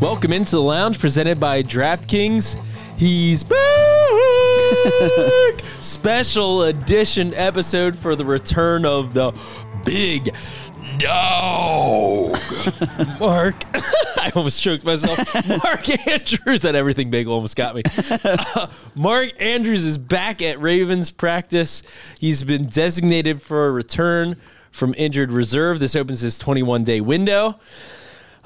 Welcome into the lounge presented by DraftKings. He's back! Special edition episode for the return of the big dog. Mark. I almost choked myself. Mark Andrews. That everything big almost got me. Uh, Mark Andrews is back at Ravens practice. He's been designated for a return from injured reserve. This opens his 21 day window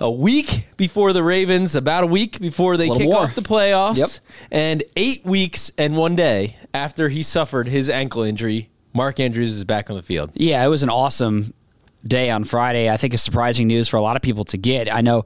a week before the Ravens, about a week before they kick more. off the playoffs, Yep. and eight weeks and one day after he suffered his ankle injury, Mark Andrews is back on the field. Yeah, it was an awesome day on Friday. I think is surprising news for a lot of people to get. I know,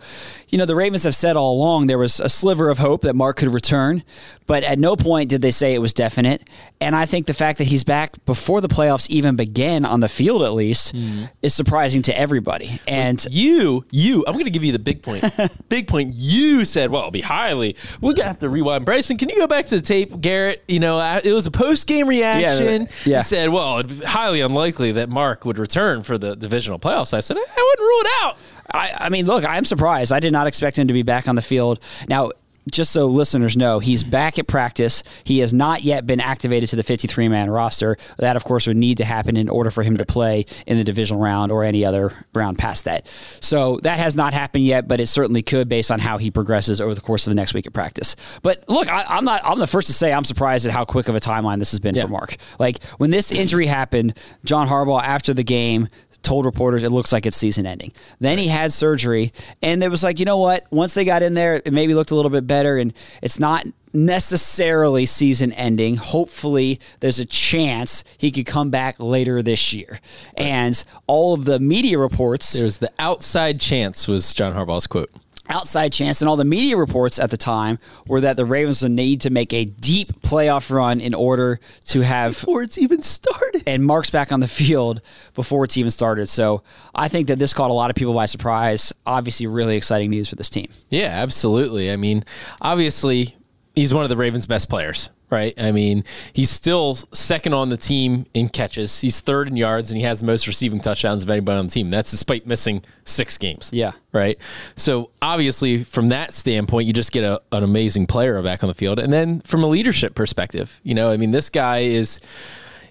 you know, the Ravens have said all along there was a sliver of hope that Mark could return, but at no point did they say it was definite. And I think the fact that he's back before the playoffs even began on the field, at least, mm. is surprising to everybody. And You, you, I'm going to give you the big point. big point. You said, well, it'll be highly. We're going to have to rewind. Bryson, can you go back to the tape, Garrett? You know, it was a post game reaction. yeah. You said, well, it'd be highly unlikely that Mark would return for the divisional playoffs. I said, I wouldn't rule it out. I, I mean, look, I'm surprised. I did not expect him to be back on the field. Now, just so listeners know, he's back at practice. He has not yet been activated to the 53 man roster. That, of course, would need to happen in order for him to play in the divisional round or any other round past that. So that has not happened yet, but it certainly could based on how he progresses over the course of the next week of practice. But look, I, I'm not. I'm the first to say I'm surprised at how quick of a timeline this has been Yeah. for Mark. Like when this injury happened, John Harbaugh after the game told reporters it looks like it's season ending. Then he had surgery, and it was like, you know what? Once they got in there, it maybe looked a little bit better, and it's not necessarily season ending. Hopefully, there's a chance he could come back later this year. And all of the media reports There's the outside chance, was John Harbaugh's quote. Outside chance and all the media reports at the time were that the Ravens would need to make a deep playoff run in order to have Before it's even started. and Mark's back on the field before it's even started. So I think that this caught a lot of people by surprise. Obviously, really exciting news for this team. Yeah, absolutely. I mean, obviously, he's one of the Ravens' best players, right? I mean, he's still second on the team in catches. He's third in yards, and he has the most receiving touchdowns of anybody on the team. That's despite missing six games. Yeah. Right. So obviously, from that standpoint, you just get a, an amazing player back on the field, and then from a leadership perspective, you know, I mean, this guy is.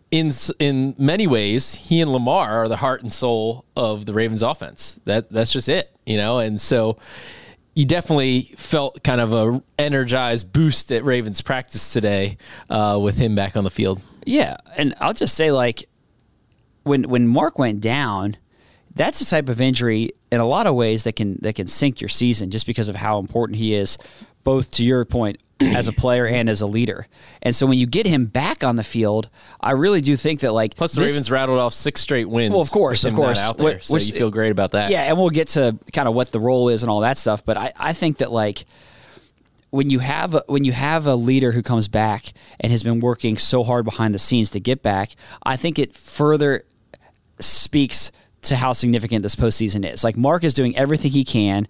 In, in many ways, he and Lamar are the heart and soul of the Ravens offense. That that's just it, you know. And so, you definitely felt kind of a energized boost at Ravens practice today uh, with him back on the field. Yeah, and I'll just say like when when Mark went down, that's the type of injury in a lot of ways that can that can sink your season just because of how important he is, both to your point as a player and as a leader. And so when you get him back on the field, I really do think that like Plus, the this- Ravens rattled off six straight wins. Well, of course, of course. out there, Wh- so you feel great about that. Yeah, and we'll get to kind of what the role is and all that stuff. But I, I think that like when you have a, when you have a leader who comes back and has been working so hard behind the scenes to get back, I think it further speaks to how significant this postseason is. Like Mark is doing everything he can.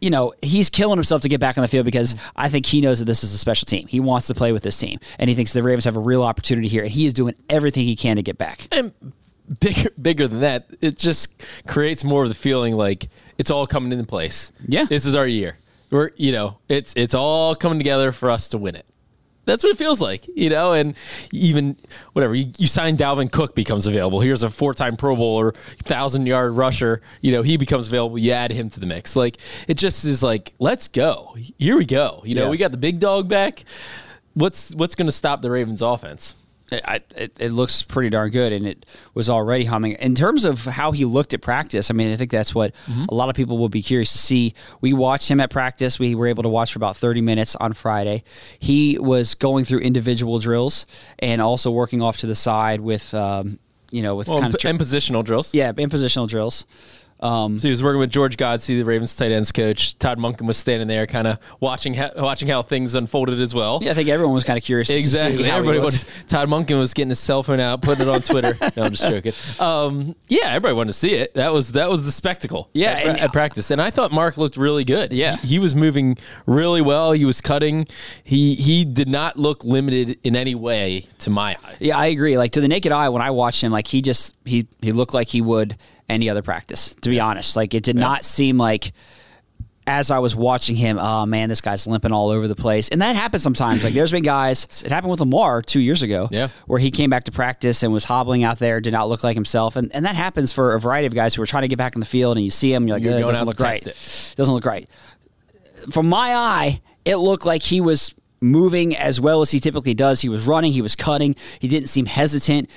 You know, he's killing himself to get back on the field because I think he knows that this is a special team. He wants to play with this team, and he thinks the Ravens have a real opportunity here, and he is doing everything he can to get back. and bigger, bigger than that, it just creates more of the feeling like it's all coming into place. Yeah. this is our year. We're you know, it's it's all coming together for us to win it. That's what it feels like, you know, and even whatever you, you sign Dalvin Cook becomes available. Here's a four-time Pro Bowler, thousand-yard rusher. You know, he becomes available. You add him to the mix. Like it just is like, let's go. Here we go. You know, Yeah. we got the big dog back. What's what's going to stop the Ravens' offense? I, it, it looks pretty darn good, and it was already humming. In terms of how he looked at practice, I mean, I think that's what a lot of people will be curious to see. We watched him at practice. We were able to watch for about 30 minutes on Friday. He was going through individual drills and also working off to the side with, um, you know, with Well, kind of and positional drills. yeah, in positional drills. Um, So he was working with George Godsey, the Ravens tight ends coach. Todd Monken was standing there, kind of watching how, watching how things unfolded as well. yeah, I think everyone was kind of curious. to Exactly. Everybody wanted, Todd Monken was getting his cell phone out, putting it on Twitter. no, I'm just joking. Um, yeah, everybody wanted to see it. That was that was the spectacle. Yeah, at, and- at practice, and I thought Mark looked really good. Yeah. he, he was moving really well. He was cutting. He he did not look limited in any way to my eyes. Yeah, I agree. Like to the naked eye, when I watched him, like he just he he looked like he would any other practice. To be honest, like it did not seem like as I was watching him, oh man, this guy's limping all over the place. And that happens sometimes. Like there's been guys, it happened with Lamar two years ago, Yeah. where he came back to practice and was hobbling out there, did not look like himself. And, and that happens for a variety of guys who are trying to get back in the field and you see him, you're like, You're "Eh, it doesn't look right. test Doesn't look right. From my eye, it looked like he was moving as well as he typically does. He was running, he was cutting, he didn't seem hesitant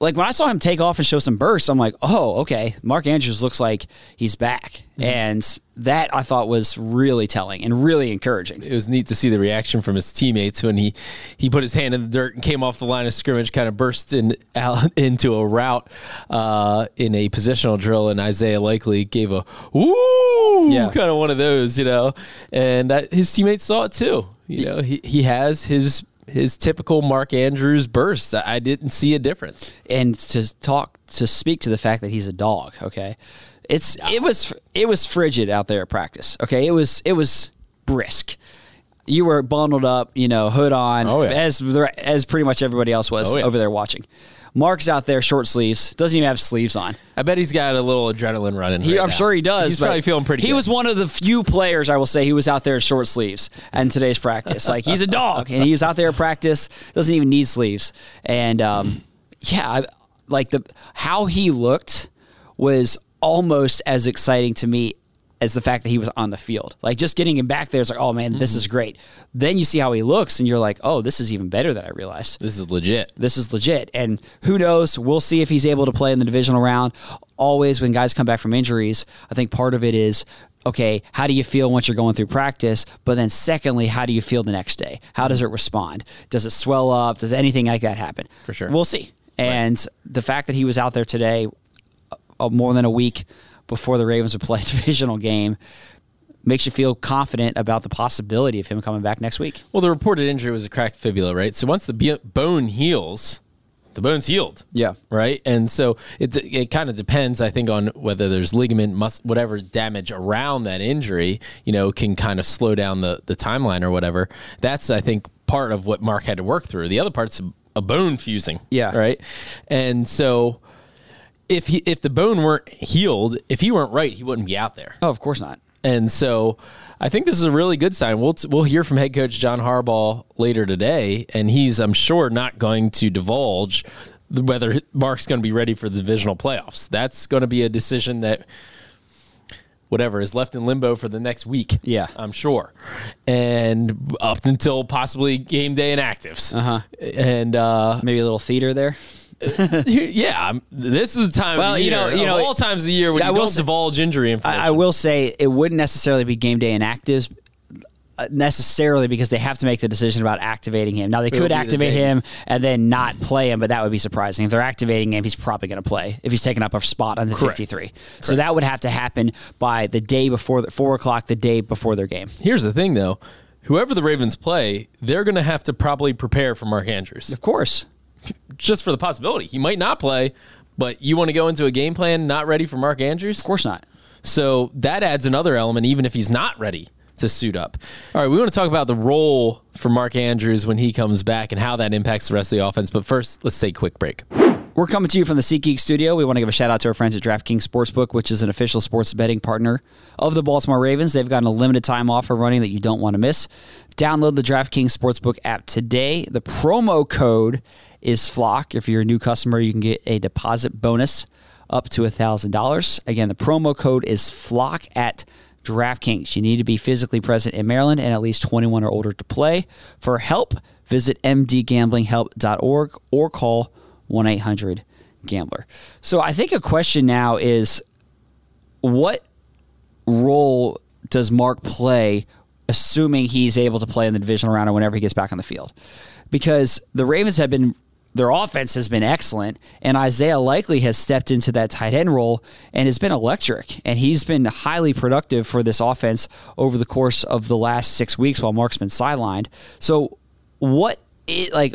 like when I saw him take off and show some bursts, I'm like, oh, okay. Mark Andrews looks like he's back. And that I thought was really telling and really encouraging. it was neat to see the reaction from his teammates when he he put his hand in the dirt and came off the line of scrimmage, kind of burst in, out into a route uh, in a positional drill, and Isaiah Likely gave a woo, Yeah. kind of one of those, you know, and that, his teammates saw it too. You know, he he has his his typical Mark Andrews bursts. I I didn't see a difference. And to talk to speak to the fact that he's a dog, okay? It's it was it was frigid out there at practice. Okay? It was it was brisk. You were bundled up, you know, hood on, Oh, yeah. as as pretty much everybody else was Oh, yeah. over there watching. Mark's out there, short sleeves, doesn't even have sleeves on. I bet he's got a little adrenaline running. He, right I'm now. sure he does. He's probably feeling pretty. He good. was one of the few players I will say he was out there in short sleeves and today's practice. Like he's a dog, and he's out there at practice. Doesn't even need sleeves. And um, yeah, I, like the how he looked was almost as exciting to me as the fact that he was on the field. Like just getting him back there is like, oh man, this is great. Then you see how he looks, and you're like, oh, this is even better than I realized This is legit. this is legit. And who knows? We'll see if he's able to play in the divisional round. Always, when guys come back from injuries, I think part of it is okay, how do you feel once you're going through practice? But then, secondly, how do you feel the next day? How does it respond? Does it swell up? Does anything like that happen? For sure. We'll see. And the fact that he was out there today, uh, more than a week before the Ravens would play a divisional game, makes you feel confident about the possibility of him coming back next week. Well, the reported injury was a cracked fibula, right? So once the bone heals, the bone's healed. Yeah. Right. And so it it kind of depends, I think, on whether there's ligament, mus- whatever damage around that injury, you know, can kind of slow down the the timeline or whatever. That's I think part of what Mark had to work through. The other part's a bone fusing. Yeah. Right. And so. If he if the bone weren't healed, if he weren't right, he wouldn't be out there. Oh, of course not. And so I think this is a really good sign. We'll we'll hear from head coach John Harbaugh later today, and he's I'm sure not going to divulge whether Mark's going to be ready for the divisional playoffs. That's going to be a decision that whatever is left in limbo for the next week. Yeah. I'm sure, and up until possibly game day inactives. Uh-huh. And uh, Maybe a little theater there. Yeah, I'm- this is the time. Well, of the you know- you know, all times of the year when I you will don't say- divulge injury information. I, I will say it wouldn't necessarily be game day inactives uh, necessarily because they have to make the decision about activating him. Now they could be the activate him and then not play him, but that would be surprising. If they're activating him, he's probably going to play if he's taking up a spot on the Correct. 53. So that would have to happen by the day before the, four o'clock, the day before their game. Here's the thing, though. Whoever the Ravens play, they're going to have to probably prepare for Mark Andrews Of course. Just for the possibility. He might not play, but you want to go into a game plan not ready for Mark Andrews? Of course not. So that adds another element, even if he's not ready to suit up. All right, we want to talk about the role for Mark Andrews when he comes back and how that impacts the rest of the offense. But first, let's take a quick break. We're coming to you from the SeatGeek studio. We want to give a shout out to our friends at DraftKings Sportsbook, which is an official sports betting partner of the Baltimore Ravens. They've got a limited time offer running that you don't want to miss. Download the DraftKings Sportsbook app today. The promo code is FLOCK. If you're a new customer, you can get a deposit bonus up to $1,000. Again, the promo code is FLOCK at DraftKings. You need to be physically present in Maryland and at least 21 or older to play. For help, visit mdgamblinghelp.org or call 1 800 Gambler. So I think a question now is what role does Mark play, assuming he's able to play in the divisional round or whenever he gets back on the field? Because the Ravens have been, their offense has been excellent, and Isaiah Likely has stepped into that tight end role and has been electric. And he's been highly productive for this offense over the course of the last six weeks while Mark's been sidelined. So, what, it, like,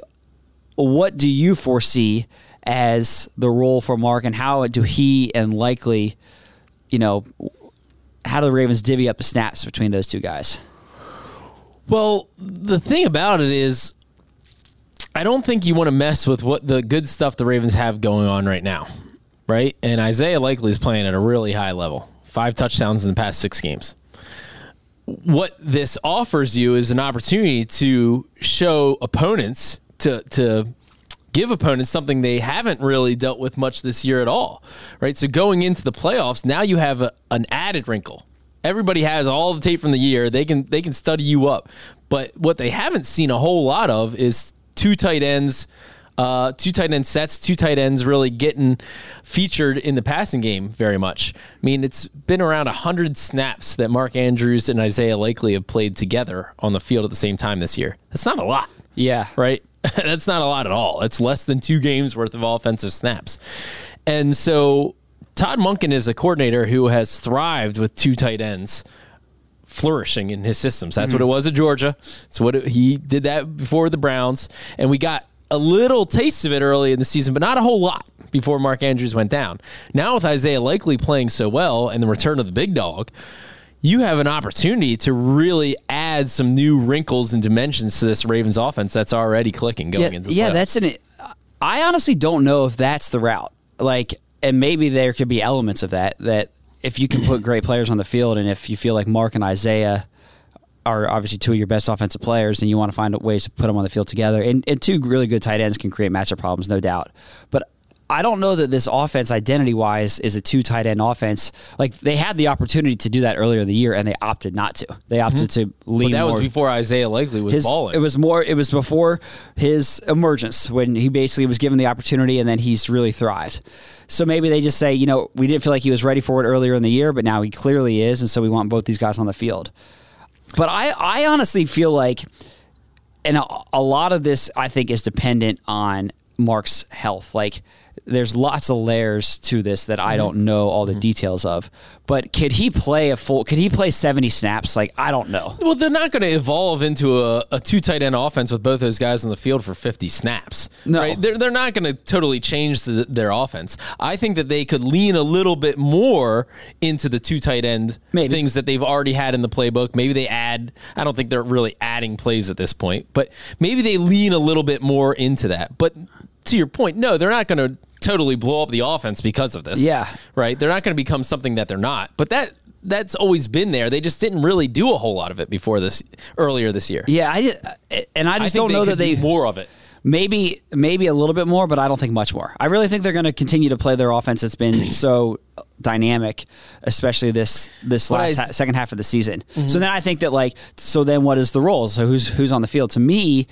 what do you foresee as the role for Mark, and how do he and Likely, you know, how do the Ravens divvy up the snaps between those two guys? Well, the thing about it is, I don't think you want to mess with what the good stuff the Ravens have going on right now, right? And Isaiah Likely is playing at a really high level. Five touchdowns in the past six games. what this offers you is an opportunity to show opponents to to give opponents something they haven't really dealt with much this year at all, right? So going into the playoffs, now you have a, an added wrinkle. Everybody has all the tape from the year; they can they can study you up. But what they haven't seen a whole lot of is two tight ends uh, two tight end sets, two tight ends really getting featured in the passing game very much. I mean, it's been around 100 snaps that Mark Andrews and Isaiah Likely have played together on the field at the same time this year. That's not a lot. Yeah. Right? That's not a lot at all. It's less than two games worth of offensive snaps. And so Todd Monken is a coordinator who has thrived with two tight ends flourishing in his systems. That's mm-hmm. what it was at Georgia. That's what it, he did that before the Browns. And we got a little taste of it early in the season, but not a whole lot before Mark Andrews went down. Now with Isaiah Likely playing so well and the return of the big dog, you have an opportunity to really add some new wrinkles and dimensions to this Ravens offense that's already clicking going yeah, into yeah. Playoffs. That's an. I honestly don't know if that's the route. Like, and maybe there could be elements of that. That if you can put great players on the field, and if you feel like Mark and Isaiah are obviously two of your best offensive players, and you want to find ways to put them on the field together. And, and two really good tight ends can create matchup problems, no doubt. But I don't know that this offense, identity wise, is a two tight end offense. Like they had the opportunity to do that earlier in the year, and they opted not to. They opted mm-hmm. to lean. But that more. was before Isaiah Likely was his, balling. It was more. It was before his emergence when he basically was given the opportunity, and then he's really thrived. So maybe they just say, you know, we didn't feel like he was ready for it earlier in the year, but now he clearly is, and so we want both these guys on the field. But I, I honestly feel like, and a, a lot of this I think is dependent on Mark's health. Like there's lots of layers to this that I don't know all the mm-hmm. details of. But could he play a full? Could he play seventy snaps? Like I don't know. Well, they're not going to evolve into a, a, two tight end offense with both those guys on the field for fifty snaps. No, right? they're they're not going to totally change the, their offense. I think that they could lean a little bit more into the two tight end Maybe. things that they've already had in the playbook. Maybe they add. I don't think they're really adding plays at this point, but maybe they lean a little bit more into that. But to your point, no, they're not going to totally blow up the offense because of this. Yeah. Right? They're not going to become something that they're not. But that that's always been there. They just didn't really do a whole lot of it before this earlier this year. Yeah, I just, and I just I don't know that they more of it. Maybe maybe a little bit more, but I don't think much more. I really think they're going to continue to play their offense that's been so dynamic, especially this this last ha- second half of the season. Mm-hmm. So then I think that like so then what is the role? So who's who's on the field? To me,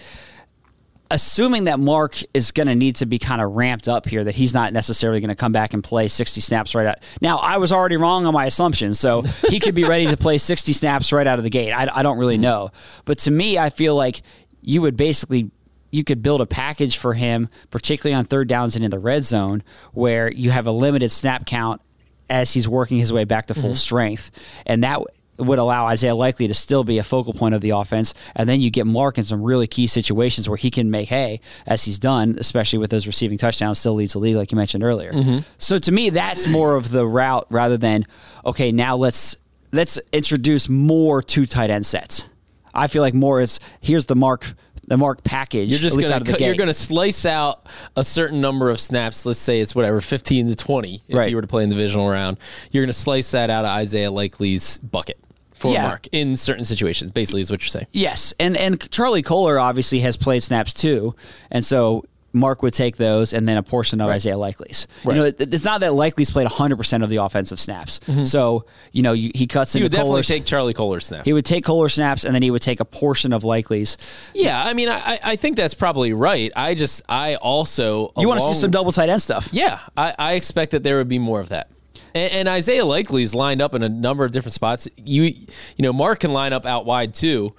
assuming that Mark is going to need to be kind of ramped up here, that he's not necessarily going to come back and play 60 snaps right out. Now, I was already wrong on my assumption, so he could be ready to play 60 snaps right out of the gate. I, I don't really know. But to me, I feel like you would basically you could build a package for him, particularly on third downs and in the red zone, where you have a limited snap count as he's working his way back to full mm-hmm. strength, and that would allow Isaiah Likely to still be a focal point of the offense. And then you get Mark in some really key situations where he can make hay, as he's done, especially with those receiving touchdowns, still leads the league, like you mentioned earlier. Mm-hmm. So to me, that's more of the route rather than, okay, now let's let's introduce more two tight end sets. I feel like more is here's the Mark the mark package. You're just gonna you're gonna slice out a certain number of snaps. Let's say it's whatever 15 to 20. If right. you were to play in the divisional round, you're gonna slice that out of Isaiah Likely's bucket for yeah. Mark in certain situations. Basically, is what you're saying. Yes, and and Charlie Kolar obviously has played snaps too, and so Mark would take those and then a portion of right. Isaiah Likely's. Right. You know, it's not that Likely's played 100% of the offensive snaps. Mm-hmm. So, you know, he cuts he into would definitely Kolar's, take Charlie Kolar snaps. He would take Kolar snaps and then he would take a portion of Likely's. Yeah, I mean, I, I think that's probably right. I just, I also. You want to see some double tight end stuff. Yeah, I, I expect that there would be more of that. And, and Isaiah Likely's lined up in a number of different spots. You, you know, Mark can line up out wide too.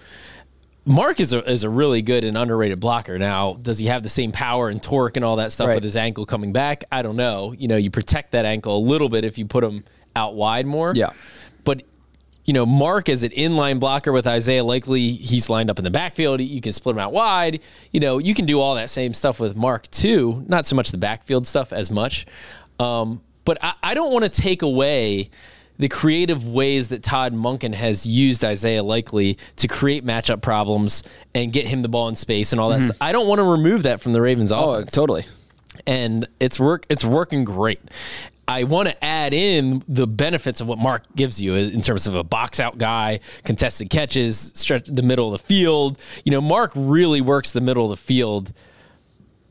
Mark is a is a really good and underrated blocker. Now, does he have the same power and torque and all that stuff right. with his ankle coming back? I don't know. You know, you protect that ankle a little bit if you put him out wide more. Yeah. But you know, Mark as an inline blocker with Isaiah Likely, he's lined up in the backfield. You can split him out wide. You know, you can do all that same stuff with Mark too. Not so much the backfield stuff as much. Um, but I, I don't want to take away the creative ways that Todd Monken has used Isaiah Likely to create matchup problems and get him the ball in space and all that. Mm-hmm. I don't want to remove that from the Ravens oh, offense. Oh, totally. And it's work. It's working great. I want to add in the benefits of what Mark gives you in terms of a box out guy, contested catches, stretch the middle of the field. You know, Mark really works the middle of the field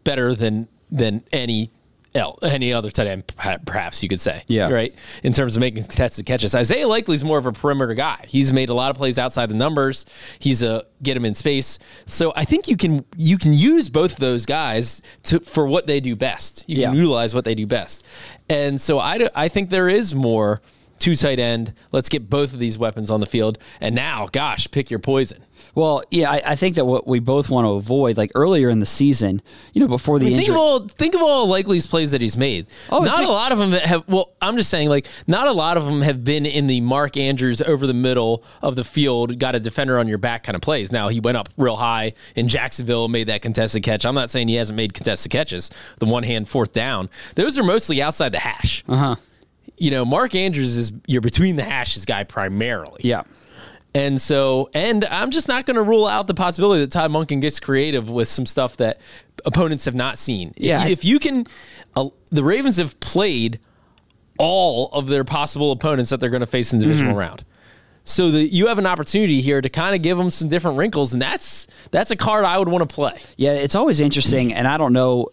better than than any any other tight end, perhaps you could say. Yeah. Right. In terms of making contested catches, Isaiah Likely is more of a perimeter guy. He's made a lot of plays outside the numbers. He's a get him in space. So I think you can you can use both of those guys to for what they do best. You can yeah. utilize what they do best. And so I I think there is more two tight end. Let's get both of these weapons on the field. And now, gosh, pick your poison. Well, yeah, I, I, think that what we both want to avoid, like earlier in the season, you know, before the I mean, injury. Think of all think of all Likely's plays that he's made. Oh, not a lot of them have. Well, I'm just saying, like, not a lot of them have been in the Mark Andrews over the middle of the field, got a defender on your back kind of plays. Now he went up real high in Jacksonville, made that contested catch. I'm not saying he hasn't made contested catches. The one hand fourth down, those are mostly outside the hash. Uh huh. You know, Mark Andrews is you're between the hashes guy primarily. Yeah. And so, and I'm just not going to rule out the possibility that Todd Monken gets creative with some stuff that opponents have not seen. Yeah. If, if you can, uh, the Ravens have played all of their possible opponents that they're going to face in the divisional mm-hmm. round. So that you have an opportunity here to kind of give them some different wrinkles, and that's that's a card I would want to play. Yeah, it's always interesting, and I don't know.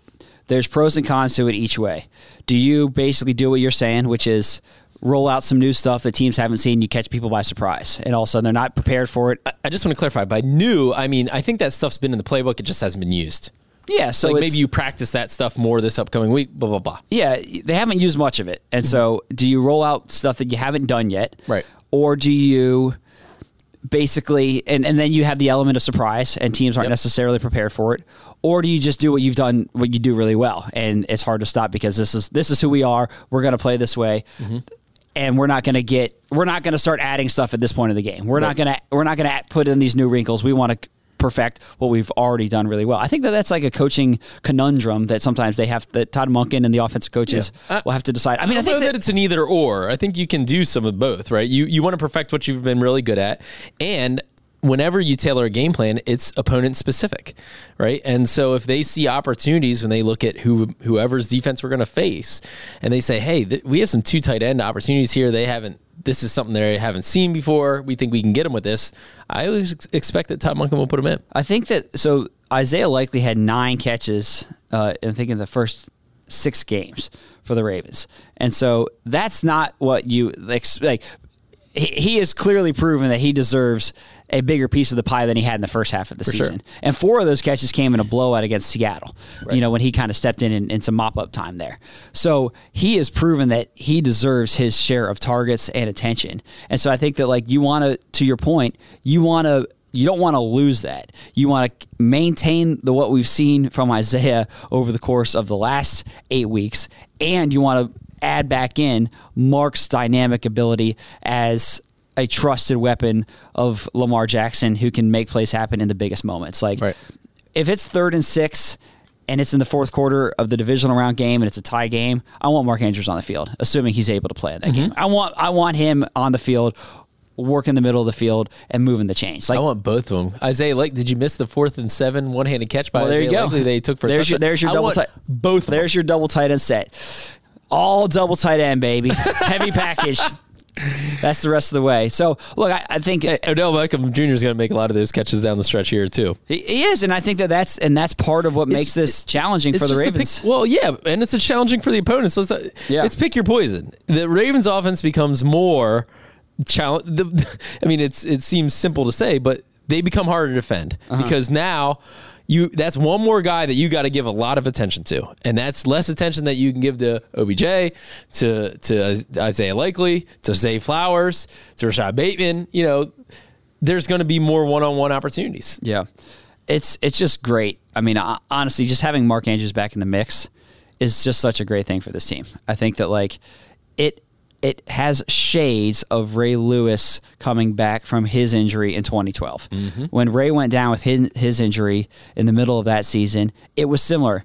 There's pros and cons to it each way. Do you basically do what you're saying, which is roll out some new stuff that teams haven't seen, you catch people by surprise, and all of a sudden they're not prepared for it. I just want to clarify. By new, I mean I think that stuff's been in the playbook; it just hasn't been used. Yeah, so like maybe you practice that stuff more this upcoming week. Blah blah blah. Yeah, they haven't used much of it, and mm-hmm. so do you roll out stuff that you haven't done yet, right? Or do you? Basically and, and then you have the element of surprise and teams aren't yep. necessarily prepared for it or do you just do what you've done what you do really well and it's hard to stop because this is this is who we are we're going to play this way mm-hmm and we're not going to get we're not going to start adding stuff at this point of the game. We're right. not going to we're not going to put in these new wrinkles. We want to perfect what we've already done really well. I think that that's like a coaching conundrum that sometimes they have that Todd Monken and the offensive coaches yeah. will have to decide. I mean, I, I think that, that, it's an either or. I think you can do some of both, right? You you want to perfect what you've been really good at, and whenever you tailor a game plan, it's opponent specific, right? And so if they see opportunities when they look at who whoever's defense we're going to face, and they say, "Hey, th- we have some two tight end opportunities here. They haven't. This is something they haven't seen before. We think we can get them with this." I always expect that Todd Monken will put them in. I think that so Isaiah Likely had nine catches. Uh, I think in the first six games for the Ravens, and so that's not what you like. like he has clearly proven that he deserves a bigger piece of the pie than he had in the first half of the For season. Sure. And four of those catches came in a blowout against Seattle, right. you know, when he kind of stepped in, in in some mop up time there. So he has proven that he deserves his share of targets and attention. And so I think that, like, you want to, to your point, you want to you don't want to lose that. You want to maintain the what we've seen from Isaiah over the course of the last eight weeks, and you want to add back in Mark's dynamic ability as a trusted weapon of Lamar Jackson who can make plays happen in the biggest moments. Like right. if it's third and six and it's in the fourth quarter of the divisional round game and it's a tie game, I want Mark Andrews on the field, assuming he's able to play in that mm-hmm. game. I want I want him on the field work in the middle of the field and moving the chains. Like I want both of them. Isaiah Lake, did you miss the fourth and seven one handed catch by well, there Isaiah you go. They took for there's your, there's your double tight both. There's your double tight end set. All double tight end, baby. Heavy package. That's the rest of the way. So, look, I, I think uh, Odell Beckham Jr. is going to make a lot of those catches down the stretch here too. He, he is, and I think that that's and that's part of what it's, makes this challenging for the Ravens. Pick, well, yeah, and it's a challenging for the opponents. So it's, a, yeah. it's pick your poison. The Ravens' offense becomes more challenge. I mean, it's it seems simple to say, but they become harder to defend uh-huh. because now you that's one more guy that you got to give a lot of attention to, and that's less attention that you can give to OBJ, to to Isaiah Likely, to Zay Flowers, to Rashod Bateman. You know, there's going to be more one-on-one opportunities. Yeah, it's it's just great. I mean, honestly, just having Mark Andrews back in the mix is just such a great thing for this team. I think that like it it has shades of Ray Lewis coming back from his injury in 2012. Mm-hmm. When Ray went down with his, his injury in the middle of that season, it was similar.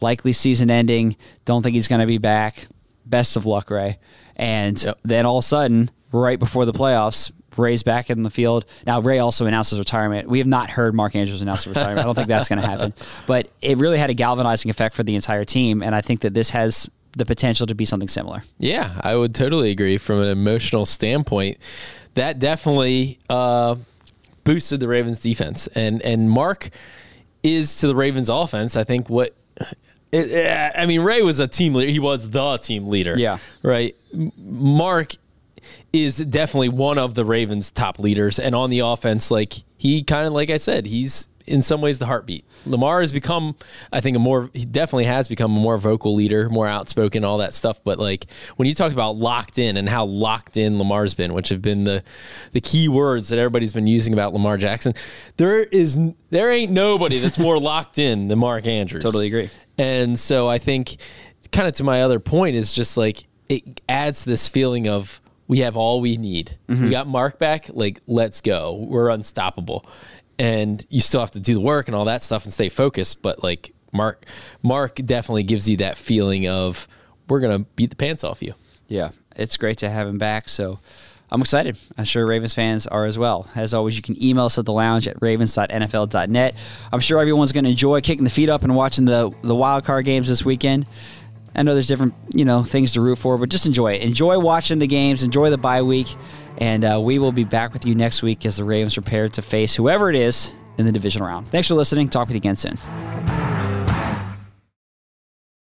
Likely season ending. Don't think he's going to be back. Best of luck, Ray. And yep. then all of a sudden, right before the playoffs, Ray's back in the field. Now, Ray also announced his retirement. We have not heard Mark Andrews announce his retirement. I don't think that's going to happen. But it really had a galvanizing effect for the entire team. And I think that this has the potential to be something similar. Yeah, I would totally agree from an emotional standpoint. That definitely uh, boosted the Ravens defense. And and Mark is to the Ravens offense, I think what it, I mean, Ray was a team leader. He was the team leader. Yeah. Right. Mark is definitely one of the Ravens' top leaders. And on the offense, like he kind of, like I said, he's in some ways the heartbeat. Lamar has become, I think, a more he definitely has become a more vocal leader, more outspoken, all that stuff. But like when you talk about locked in and how locked in Lamar's been, which have been the the key words that everybody's been using about Lamar Jackson, there is there ain't nobody that's more locked in than Mark Andrews. Totally agree. And so I think, kind of to my other point, is just like it adds this feeling of we have all we need. Mm-hmm. We got Mark back. Like, let's go. We're unstoppable. And you still have to do the work and all that stuff and stay focused. But like Mark, Mark definitely gives you that feeling of we're gonna beat the pants off you. Yeah, it's great to have him back. So I'm excited. I'm sure Ravens fans are as well. As always, you can email us at the lounge at ravens.nfl.net. I'm sure everyone's going to enjoy kicking the feet up and watching the, the wild card games this weekend. I know there's different, you know, things to root for, but just enjoy it. Enjoy watching the games. Enjoy the bye week, and uh, we will be back with you next week as the Ravens prepare to face whoever it is in the division round. Thanks for listening. Talk with you again soon.